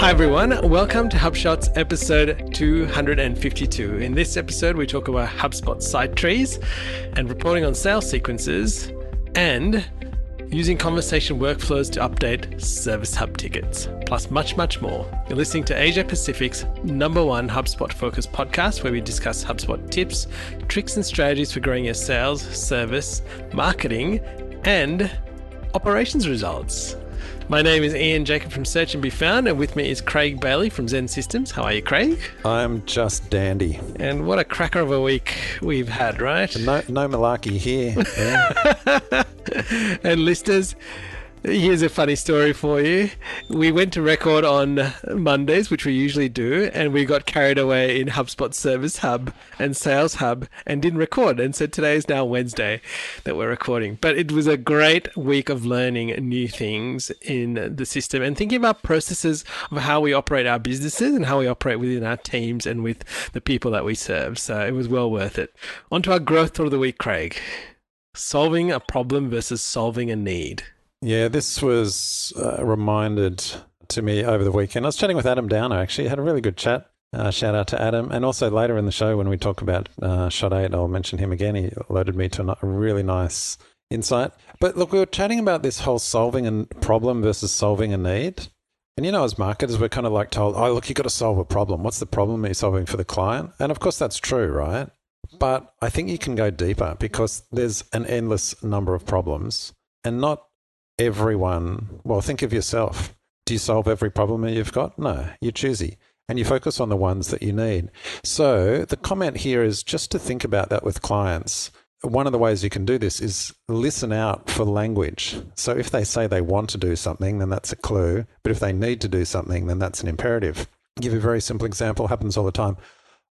Hi, everyone. Welcome to HubShots episode 252. In this episode, we talk about HubSpot site trees and reporting on sales sequences and using conversation workflows to update Service Hub tickets, plus much, much more. You're listening to Asia Pacific's number one HubSpot focused podcast where we discuss HubSpot tips, tricks, and strategies for growing your sales, service, marketing, and operations results. My name is Ian Jacob from Search and Be Found, and with me is Craig Bailey from XEN Systems. How are you, Craig? I'm just dandy. And what a cracker of a week we've had, right? No, no malarkey here. and listeners, Here's a funny story for you. We went to record on Mondays, which we usually do, and we got carried away in HubSpot Service Hub and Sales Hub and didn't record. And so today is now Wednesday that we're recording. But it was a great week of learning new things in the system and thinking about processes of how we operate our businesses and how we operate within our teams and with the people that we serve. So it was well worth it. On to our growth thought of the week, Craig. Solving a problem versus solving a need. Yeah, this was uh, reminded to me over the weekend. I was chatting with Adam Downer, actually. Had a really good chat. Uh, shout out to Adam. And also later in the show, when we talk about uh, Shot 8, I'll mention him again. He alerted me to a really nice insight. But look, we were chatting about this whole solving a problem versus solving a need. And you know, as marketers, we're kind of like told, oh, look, you've got to solve a problem. What's the problem you're solving for the client? And of course, that's true, right? But I think you can go deeper because there's an endless number of problems and not everyone, well, think of yourself. Do you solve every problem that you've got? No, you're choosy and you focus on the ones that you need. So the comment here is just to think about that with clients. One of the ways you can do this is listen out for language. So if they say they want to do something, then that's a clue. But if they need to do something, then that's an imperative. I'll give you a very simple example, happens all the time.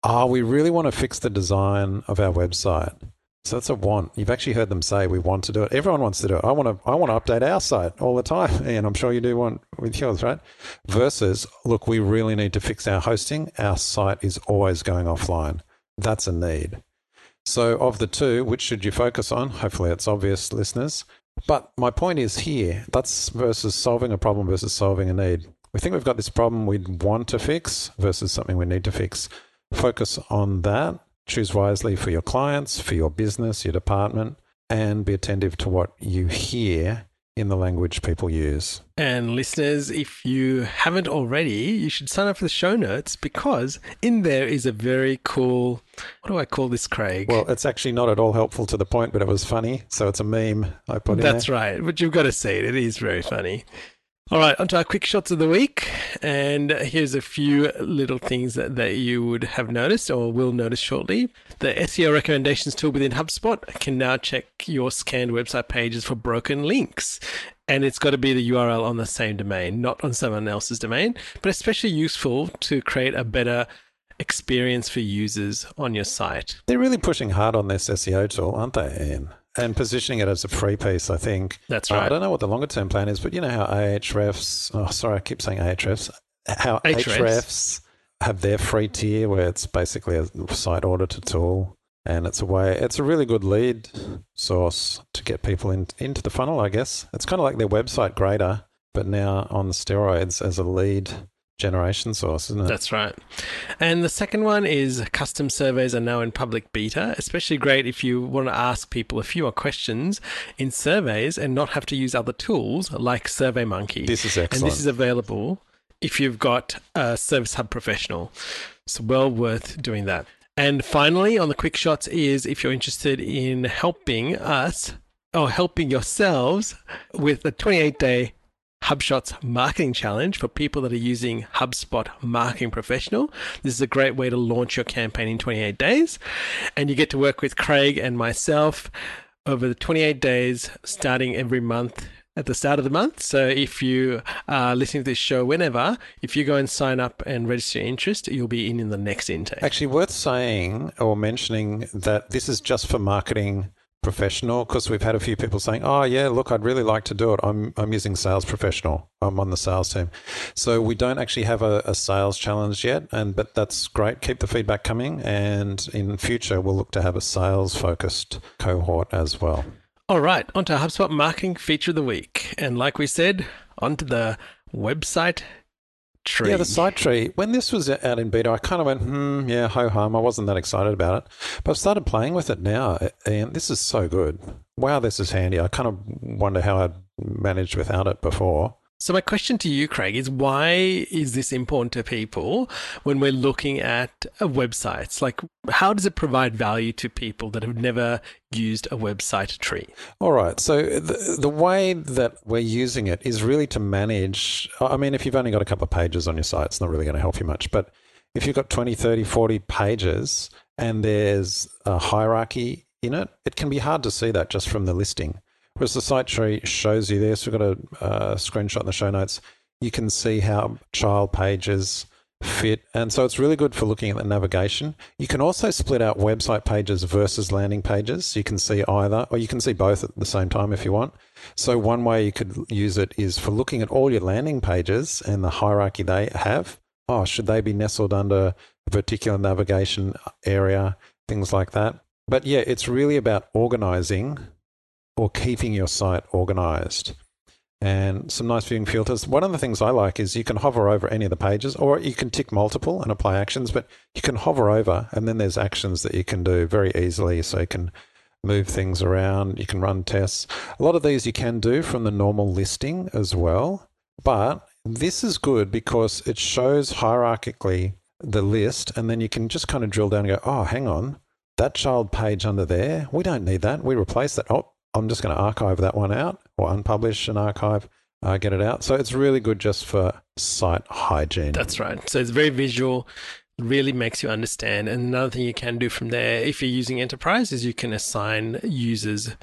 Ah, oh, we really want to fix the design of our website. So that's a want. You've actually heard them say we want to do it. Everyone wants to do it. I want to I want to update our site all the time. And I'm sure you do want with yours, right? Versus, look, we really need to fix our hosting. Our site is always going offline. That's a need. So of the two, which should you focus on? Hopefully it's obvious, listeners. But my point is here, that's versus solving a problem versus solving a need. We think we've got this problem we'd want to fix versus something we need to fix. Focus on that Choose wisely for your clients, for your business, your department, and be attentive to what you hear in the language people use. And listeners, if you haven't already, you should sign up for the show notes because in there is a very cool. What do I call this, Craig? Well, it's actually not at all helpful to the point, but it was funny. So it's a meme I put That's in. That's right. But you've got to see it. It is very funny. All right, onto our quick shots of the week. And here's a few little things that, that you would have noticed or will notice shortly. The SEO recommendations tool within HubSpot can now check your scanned website pages for broken links. And it's got to be the URL on the same domain, not on someone else's domain, but especially useful to create a better experience for users on your site. They're really pushing hard on this SEO tool, aren't they, Ian? And positioning it as a free piece, I think. That's right. I don't know what the longer term plan is, but you know how Ahrefs, oh, sorry, I keep saying Ahrefs, how Ahrefs. Ahrefs have their free tier where it's basically a site auditor tool. And it's a way, it's a really good lead source to get people in, into the funnel, I guess. It's kind of like their website grader, but now on steroids as a lead generation source, isn't it? That's right. And the second one is custom surveys are now in public beta, especially great if you want to ask people a few more questions in surveys and not have to use other tools like SurveyMonkey. This is excellent. And this is available if you've got a Service Hub professional. So well worth doing that. And finally, on the quick shots is if you're interested in helping us or helping yourselves with the 28 day HubShot's marketing challenge for people that are using HubSpot Marketing Professional. This is a great way to launch your campaign in 28 days. And you get to work with Craig and myself over the 28 days, starting every month at the start of the month. So if you are listening to this show whenever, if you go and sign up and register your interest, you'll be in in the next intake. Actually, worth saying or mentioning that this is just for marketing professional because we've had a few people saying, "Oh yeah, look, I'd really like to do it. I'm I'm using sales professional. I'm on the sales team." So we don't actually have a, a sales challenge yet, and but that's great. Keep the feedback coming, and in future we'll look to have a sales focused cohort as well. All right, on to HubSpot marketing feature of the week, and like we said, onto the website tree. Yeah, the site tree. When this was out in beta, I kind of went, hmm, yeah, ho hum. I wasn't that excited about it. But I've started playing with it now, and this is so good. Wow, this is handy. I kind of wonder how I'd managed without it before. So my question to you, Craig, is why is this important to people when we're looking at websites? Like, how does it provide value to people that have never used a website tree? All right. So the, the way that we're using it is really to manage. I mean, if you've only got a couple of pages on your site, it's not really going to help you much. But if you've got 20, 30, 40 pages and there's a hierarchy in it, it can be hard to see that just from the listing. Whereas the site tree shows you this, we've got a uh, screenshot in the show notes. You can see how child pages fit. And so it's really good for looking at the navigation. You can also split out website pages versus landing pages. You can see either, or you can see both at the same time if you want. So one way you could use it is for looking at all your landing pages and the hierarchy they have. Oh, should they be nestled under a particular navigation area, things like that. But yeah, it's really about organizing or keeping your site organized. And some nice viewing filters. One of the things I like is you can hover over any of the pages, or you can tick multiple and apply actions, but you can hover over, and then there's actions that you can do very easily. So you can move things around, you can run tests. A lot of these you can do from the normal listing as well, but this is good because it shows hierarchically the list, and then you can just kind of drill down and go, oh, hang on, that child page under there, we don't need that. We replace that. Oh, I'm just going to archive that one out or unpublish and archive, uh, get it out. So it's really good just for site hygiene. That's right. So it's very visual, really makes you understand. And another thing you can do from there, if you're using enterprise, is you can assign users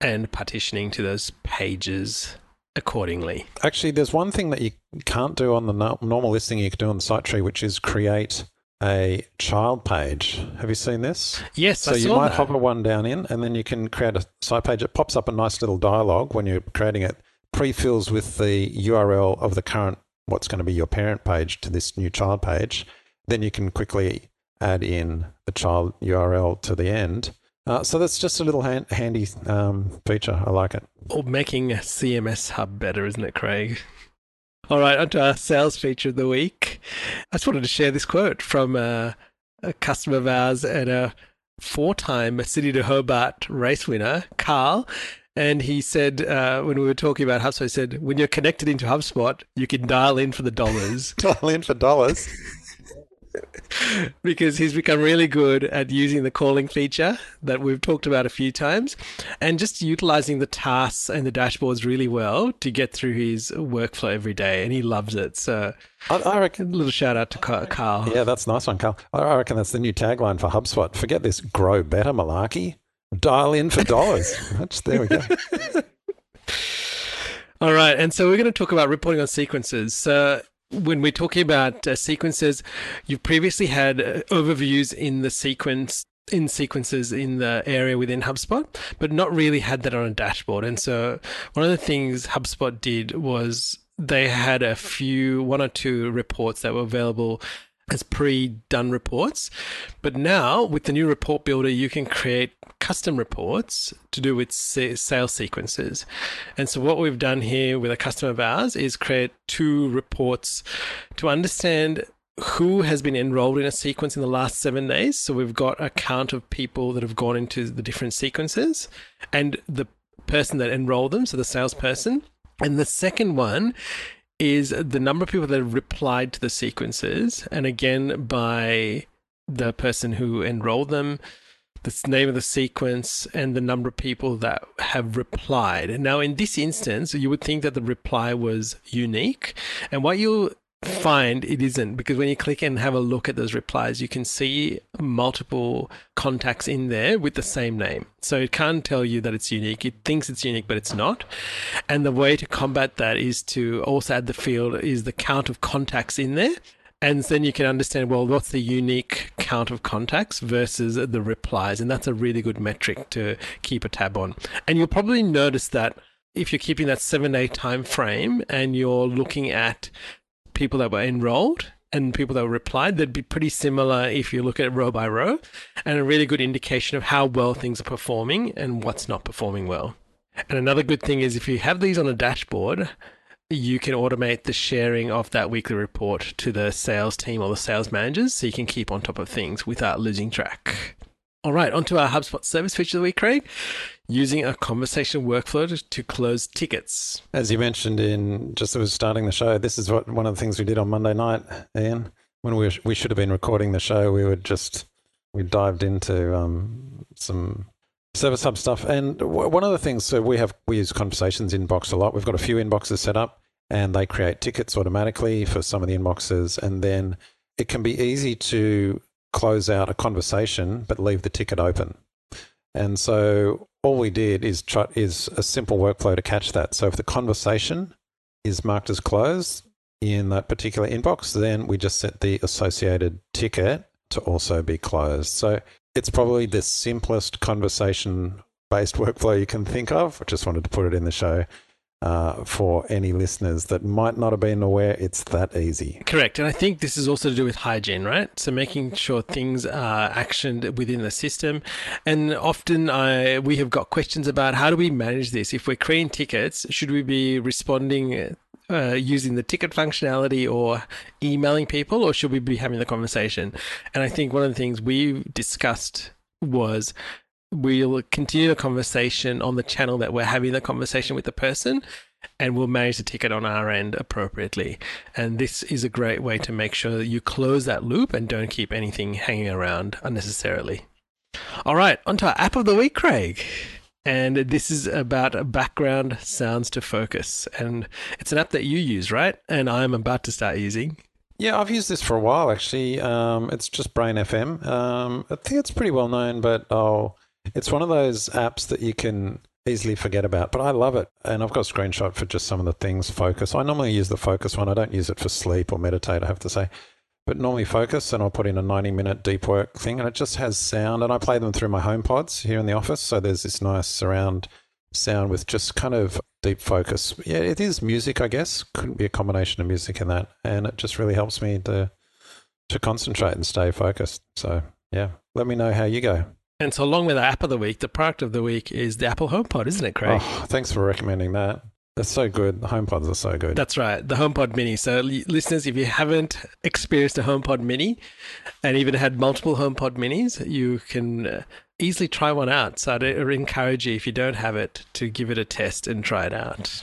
and partitioning to those pages accordingly. Actually, there's one thing that you can't do on the normal listing you can do on the site tree, which is create a child page. Have you seen this? Yes, so I you might that. hover one down in, and then you can create a site page. It pops up a nice little dialog when you're creating it. Pre-fills with the URL of the current what's going to be your parent page to this new child page. Then you can quickly add in the child URL to the end. Uh, so that's just a little hand, handy um, feature. I like it. Or making a CMS hub better, isn't it, Craig? All right, onto our sales feature of the week. I just wanted to share this quote from a, customer of ours and a four-time Sydney to Hobart race winner, Carl. And he said, uh, when we were talking about HubSpot, he said, when you're connected into HubSpot, you can dial in for the dollars. dial in for dollars. because he's become really good at using the calling feature that we've talked about a few times and just utilizing the tasks and the dashboards really well to get through his workflow every day. And he loves it. So I, I reckon a little shout out to Carl. Yeah, that's a nice one, Carl. I reckon that's the new tagline for HubSpot. Forget this grow better malarkey. Dial in for dollars. there we go. All right. And so we're going to talk about reporting on sequences. So when we're talking about uh, sequences, you've previously had uh, overviews in the sequence in sequences in the area within HubSpot, but not really had that on a dashboard. And so one of the things HubSpot did was they had a few, one or two reports that were available as pre-done reports. But now with the new report builder, you can create custom reports to do with sales sequences. And so what we've done here with a customer of ours is create two reports to understand who has been enrolled in a sequence in the last seven days. So we've got a count of people that have gone into the different sequences and the person that enrolled them, so the salesperson. And the second one is the number of people that have replied to the sequences, and again by the person who enrolled them, the name of the sequence, and the number of people that have replied. Now, in this instance, you would think that the reply was unique, and what you find it isn't because when you click and have a look at those replies, you can see multiple contacts in there with the same name. So it can't tell you that it's unique. It thinks it's unique, but it's not. And the way to combat that is to also add the field is the count of contacts in there. And then you can understand, well, what's the unique count of contacts versus the replies. And that's a really good metric to keep a tab on. And you'll probably notice that if you're keeping that seven day time frame and you're looking at people that were enrolled and people that were replied, they'd be pretty similar if you look at row by row, and a really good indication of how well things are performing and what's not performing well. And another good thing is if you have these on a dashboard, you can automate the sharing of that weekly report to the sales team or the sales managers so you can keep on top of things without losing track. All right, onto our HubSpot service feature of the week, Craig. Using a conversation workflow to close tickets. As you mentioned in just as we were starting the show, this is what one of the things we did on Monday night, Ian. When we we should have been recording the show, we would just we dived into um, some Service Hub stuff. And one of the things, so we have we use conversations inbox a lot. We've got a few inboxes set up, and they create tickets automatically for some of the inboxes, and then it can be easy to close out a conversation but leave the ticket open. And so all we did is try, is a simple workflow to catch that. So if the conversation is marked as closed in that particular inbox, then we just set the associated ticket to also be closed. So it's probably the simplest conversation based workflow you can think of. I just wanted to put it in the show. Uh, for any listeners that might not have been aware, it's that easy. Correct. And I think this is also to do with hygiene, right? So making sure things are actioned within the system. And often I, we have got questions about how do we manage this? If we're creating tickets, should we be responding uh, using the ticket functionality or emailing people, or should we be having the conversation? And I think one of the things we discussed was we'll continue the conversation on the channel that we're having the conversation with the person and we'll manage the ticket on our end appropriately. And this is a great way to make sure that you close that loop and don't keep anything hanging around unnecessarily. All right, on to our app of the week, Craig and this is about background sounds to focus. And it's an app that you use, right? And I'm about to start using. Yeah, I've used this for a while actually. Um, it's just Brain FM. Um, I think it's pretty well known, but oh, it's one of those apps that you can easily forget about. But I love it, and I've got a screenshot for just some of the things. Focus. I normally use the Focus one. I don't use it for sleep or meditate. I have to say but normally focus and I'll put in a 90 minute deep work thing and it just has sound and I play them through my HomePods here in the office. So there's this nice surround sound with just kind of deep focus. Yeah, it is music, I guess. Couldn't be a combination of music in that. And it just really helps me to to concentrate and stay focused. So yeah, let me know how you go. And so along with the app of the week, the product of the week is the Apple HomePod, isn't it, Craig? Oh, thanks for recommending that. That's so good. The HomePods are so good. That's right. The HomePod Mini. So, listeners, if you haven't experienced a HomePod Mini and even had multiple HomePod Minis, you can uh, easily try one out. So, I'd encourage you, if you don't have it, to give it a test and try it out.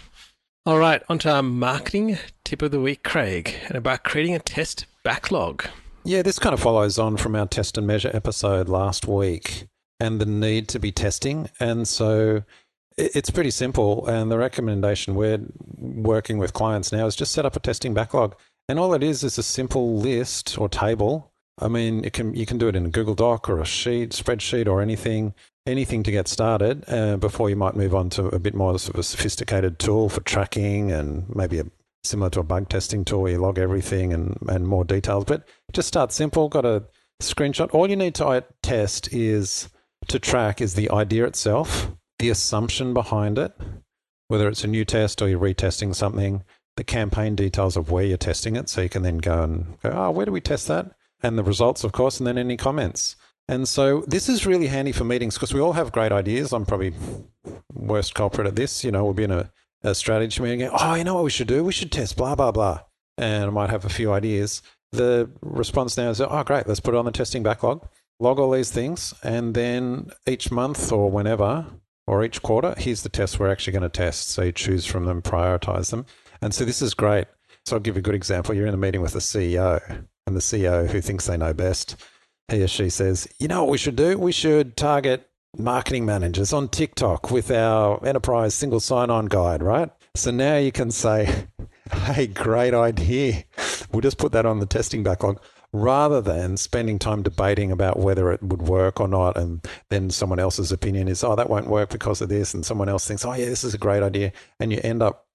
All right, on to our marketing tip of the week, Craig, and about creating a test backlog. Yeah, this kind of follows on from our test and measure episode last week and the need to be testing. And so, it's pretty simple. And the recommendation we're working with clients now is just set up a testing backlog. And all it is is a simple list or table. I mean, it can you can do it in a Google Doc or a sheet, spreadsheet, or anything, anything to get started uh, before you might move on to a bit more sort of a sophisticated tool for tracking and maybe a similar to a bug testing tool where you log everything and and more details. But just start simple. Got a screenshot. All you need to uh, test is to track is the idea itself the assumption behind it, whether it's a new test or you're retesting something, the campaign details of where you're testing it. So you can then go and go, oh, where do we test that? And the results, of course, and then any comments. And so this is really handy for meetings because we all have great ideas. I'm probably worst culprit at this. You know, we'll be in a, a strategy meeting. Oh, you know what we should do? We should test blah, blah, blah. And I might have a few ideas. The response now is, oh, great, let's put it on the testing backlog, log all these things. And then each month or whenever, or each quarter, here's the tests we're actually going to test. So you choose from them, prioritize them. And so this is great. So I'll give you a good example. You're in a meeting with the CEO, and the CEO who thinks they know best, he or she says, You know what we should do? We should target marketing managers on TikTok with our enterprise single sign on guide, right? So now you can say, Hey, great idea. We'll just put that on the testing backlog rather than spending time debating about whether it would work or not. And then someone else's opinion is, oh, that won't work because of this. And someone else thinks, oh, yeah, this is a great idea. And you end up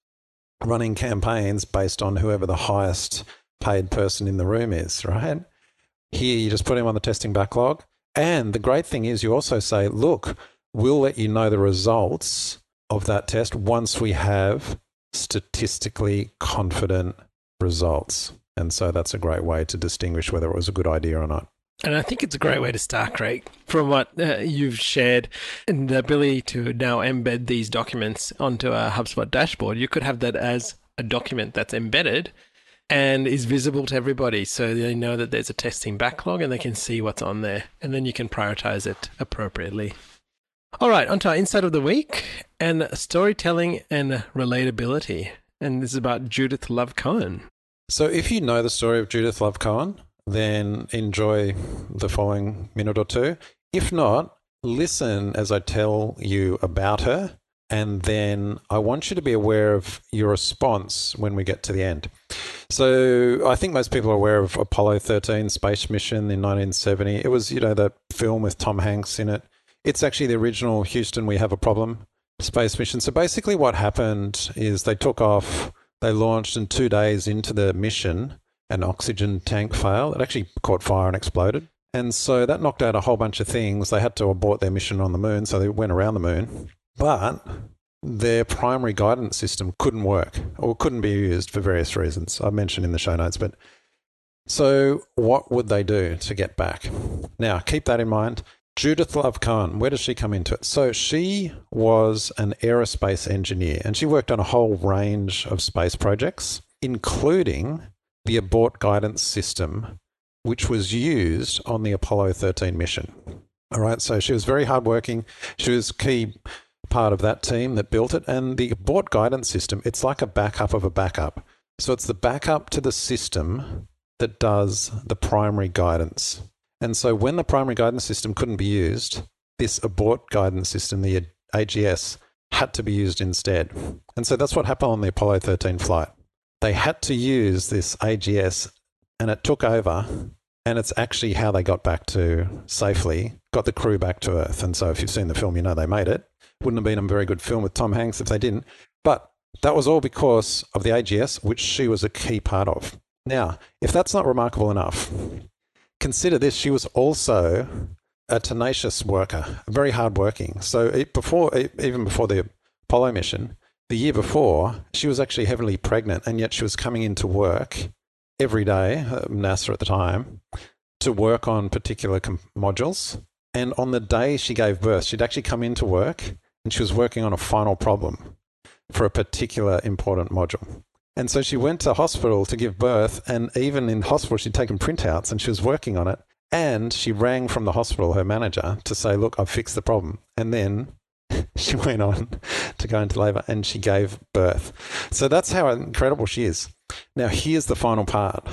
running campaigns based on whoever the highest paid person in the room is, right? Here, you just put him on the testing backlog. And the great thing is, you also say, look, we'll let you know the results of that test once we have statistically confident results. And so that's a great way to distinguish whether it was a good idea or not. And I think it's a great way to start, Craig, from what uh, you've shared and the ability to now embed these documents onto a HubSpot dashboard. You could have that as a document that's embedded and is visible to everybody so they know that there's a testing backlog and they can see what's on there and then you can prioritize it appropriately. All right, on to our insight of the week and storytelling and relatability. And this is about Judith Love Cohen. So, if you know the story of Judith Love Cohen, then enjoy the following minute or two. If not, listen as I tell you about her. And then I want you to be aware of your response when we get to the end. So I think most people are aware of Apollo 13 space mission in 1970. It was, you know, the film with Tom Hanks in it. It's actually the original Houston, we have a problem space mission. So basically, what happened is they took off, they launched, and two days into the mission, an oxygen tank failed. It actually caught fire and exploded. And so that knocked out a whole bunch of things. They had to abort their mission on the moon, so they went around the moon. But their primary guidance system couldn't work or couldn't be used for various reasons. I mentioned in the show notes, but so what would they do to get back? Now, keep that in mind. Judith Love where does she come into it? So she was an aerospace engineer and she worked on a whole range of space projects, including the abort guidance system, which was used on the Apollo 13 mission. All right, so she was very hardworking. She was key part of that team that built it. And the abort guidance system, it's like a backup of a backup. So it's the backup to the system that does the primary guidance. And so when the primary guidance system couldn't be used, this abort guidance system, the AGS, had to be used instead. And so that's what happened on the Apollo 13 flight. They had to use this AGS and it took over. And it's actually how they got back to safely, got the crew back to Earth. And so if you've seen the film, you know they made it. Wouldn't have been a very good film with Tom Hanks if they didn't. But that was all because of the AGS, which she was a key part of. Now, if that's not remarkable enough, consider this she was also a tenacious worker, very hardworking. So before, even before the Apollo mission, the year before, she was actually heavily pregnant, and yet she was coming into work every day, uh, NASA at the time, to work on particular com- modules. And on the day she gave birth, she'd actually come into work and she was working on a final problem for a particular important module. And so she went to hospital to give birth, and even in hospital, she'd taken printouts and she was working on it. And she rang from the hospital, her manager, to say, Look, I've fixed the problem. And then she went on to go into labor and she gave birth. So that's how incredible she is. Now, here's the final part.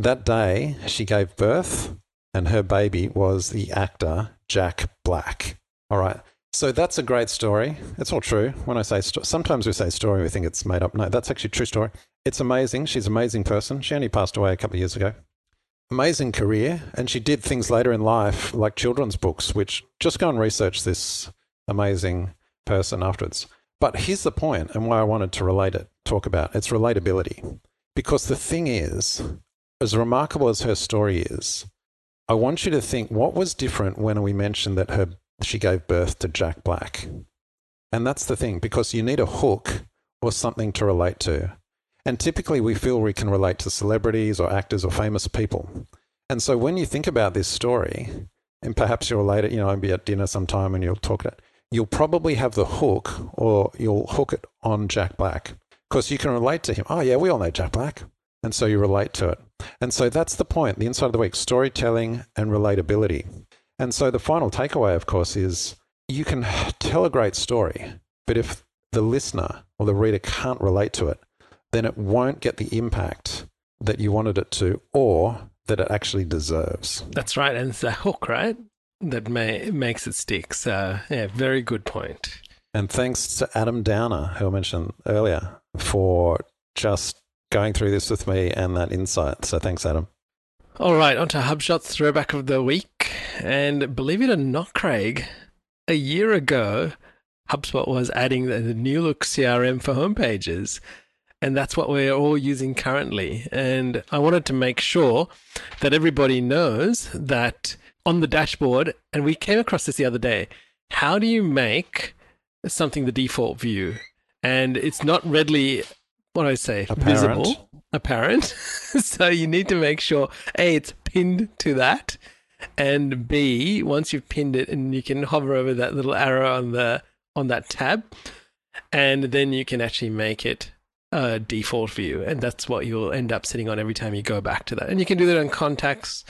That day, she gave birth, and her baby was the actor Jack Black. All right. So that's a great story. It's all true. When I say sto- sometimes we say story, we think it's made up. No, that's actually true story. It's amazing. She's an amazing person. She only passed away a couple of years ago. Amazing career, and she did things later in life like children's books, which just go and research this amazing person afterwards. But here's the point, and why I wanted to relate it, talk about it's relatability. Because the thing is, as remarkable as her story is, I want you to think what was different when we mentioned that her she gave birth to Jack Black. And that's the thing, because you need a hook or something to relate to. And typically we feel we can relate to celebrities or actors or famous people. And so when you think about this story, and perhaps you'll later, you know, be at dinner sometime and you'll talk it, you'll probably have the hook or you'll hook it on Jack Black because you can relate to him. Oh, yeah, we all know Jack Black. And so you relate to it. And so that's the point, the inside of the week storytelling and relatability. And so the final takeaway, of course, is you can tell a great story, but if the listener or the reader can't relate to it, then it won't get the impact that you wanted it to or that it actually deserves. That's right. And it's the hook, right? That may, makes it stick. So, yeah, very good point. And thanks to Adam Downer, who I mentioned earlier, for just going through this with me and that insight. So thanks, Adam. All right, on to HubShot's throwback of the week. And believe it or not, Craig, a year ago, HubSpot was adding the new look CRM for homepages. And that's what we're all using currently. And I wanted to make sure that everybody knows that on the dashboard, and we came across this the other day, how do you make something the default view? And it's not readily what do I say? Apparent. Visible, apparent. so you need to make sure A, it's pinned to that. And B, once you've pinned it and you can hover over that little arrow on the on that tab, and then you can actually make it a default view, and that's what you'll end up sitting on every time you go back to that. And you can do that on contacts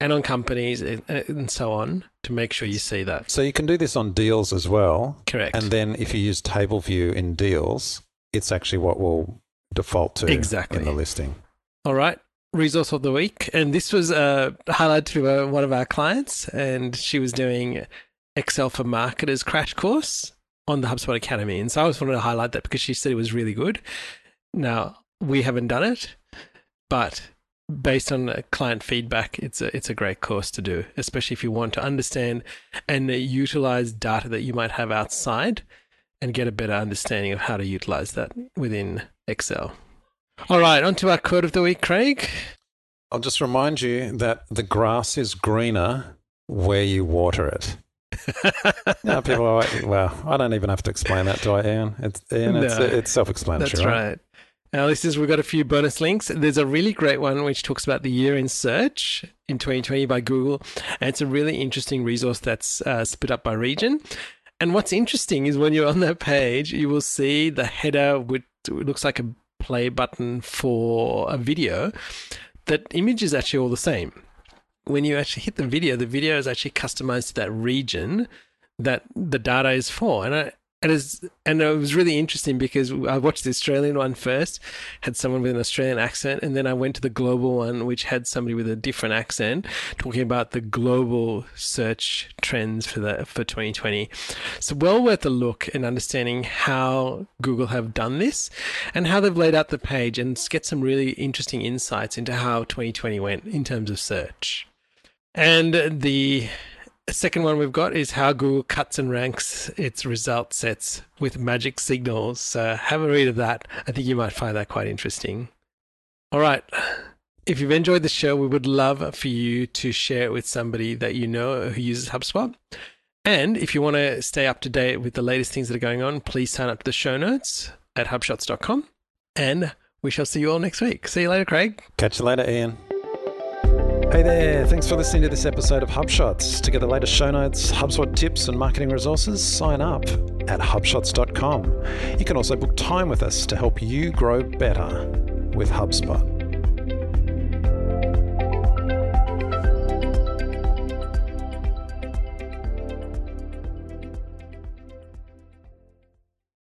and on companies and, and so on to make sure you see that. So you can do this on deals as well. Correct. And then if you use table view in deals, it's actually what will default to Exactly. in the listing. All right. Resource of the week. And this was uh, highlighted to one of our clients, and she was doing Excel for Marketers crash course on the HubSpot Academy. And so I just wanted to highlight that because she said it was really good. Now, we haven't done it, but based on client feedback, it's a, it's a great course to do, especially if you want to understand and utilize data that you might have outside and get a better understanding of how to utilize that within Excel. All right, on to our quote of the week, Craig. I'll just remind you that the grass is greener where you water it. Now people are like, well, I don't even have to explain that, do I, Ian? It's, Ian, No. it's self-explanatory, That's right. Now, listeners, we've got a few bonus links. There's a really great one which talks about the year in search in 2020 by Google. And it's a really interesting resource that's uh, split up by region. And what's interesting is when you're on that page, you will see the header, which looks like a play button for a video. That image is actually all the same. When you actually hit the video, the video is actually customized to that region that the data is for. And I, and it's, and it was really interesting because I watched the Australian one first, had someone with an Australian accent, and then I went to the global one, which had somebody with a different accent, talking about the global search trends for the for 2020. So well worth a look in understanding how Google have done this and how they've laid out the page, and get some really interesting insights into how 2020 went in terms of search. And second one we've got is how Google cuts and ranks its result sets with magic signals. So have a read of that. I think you might find that quite interesting. All right. If you've enjoyed the show, we would love for you to share it with somebody that you know who uses HubSpot. And if you want to stay up to date with the latest things that are going on, please sign up to the show notes at hubshots.com. And we shall see you all next week. See you later, Craig. Catch you later, Ian. Hey there, thanks for listening to this episode of HubShots. To get the latest show notes, HubSpot tips, and marketing resources, sign up at hubshots.com. You can also book time with us to help you grow better with HubSpot.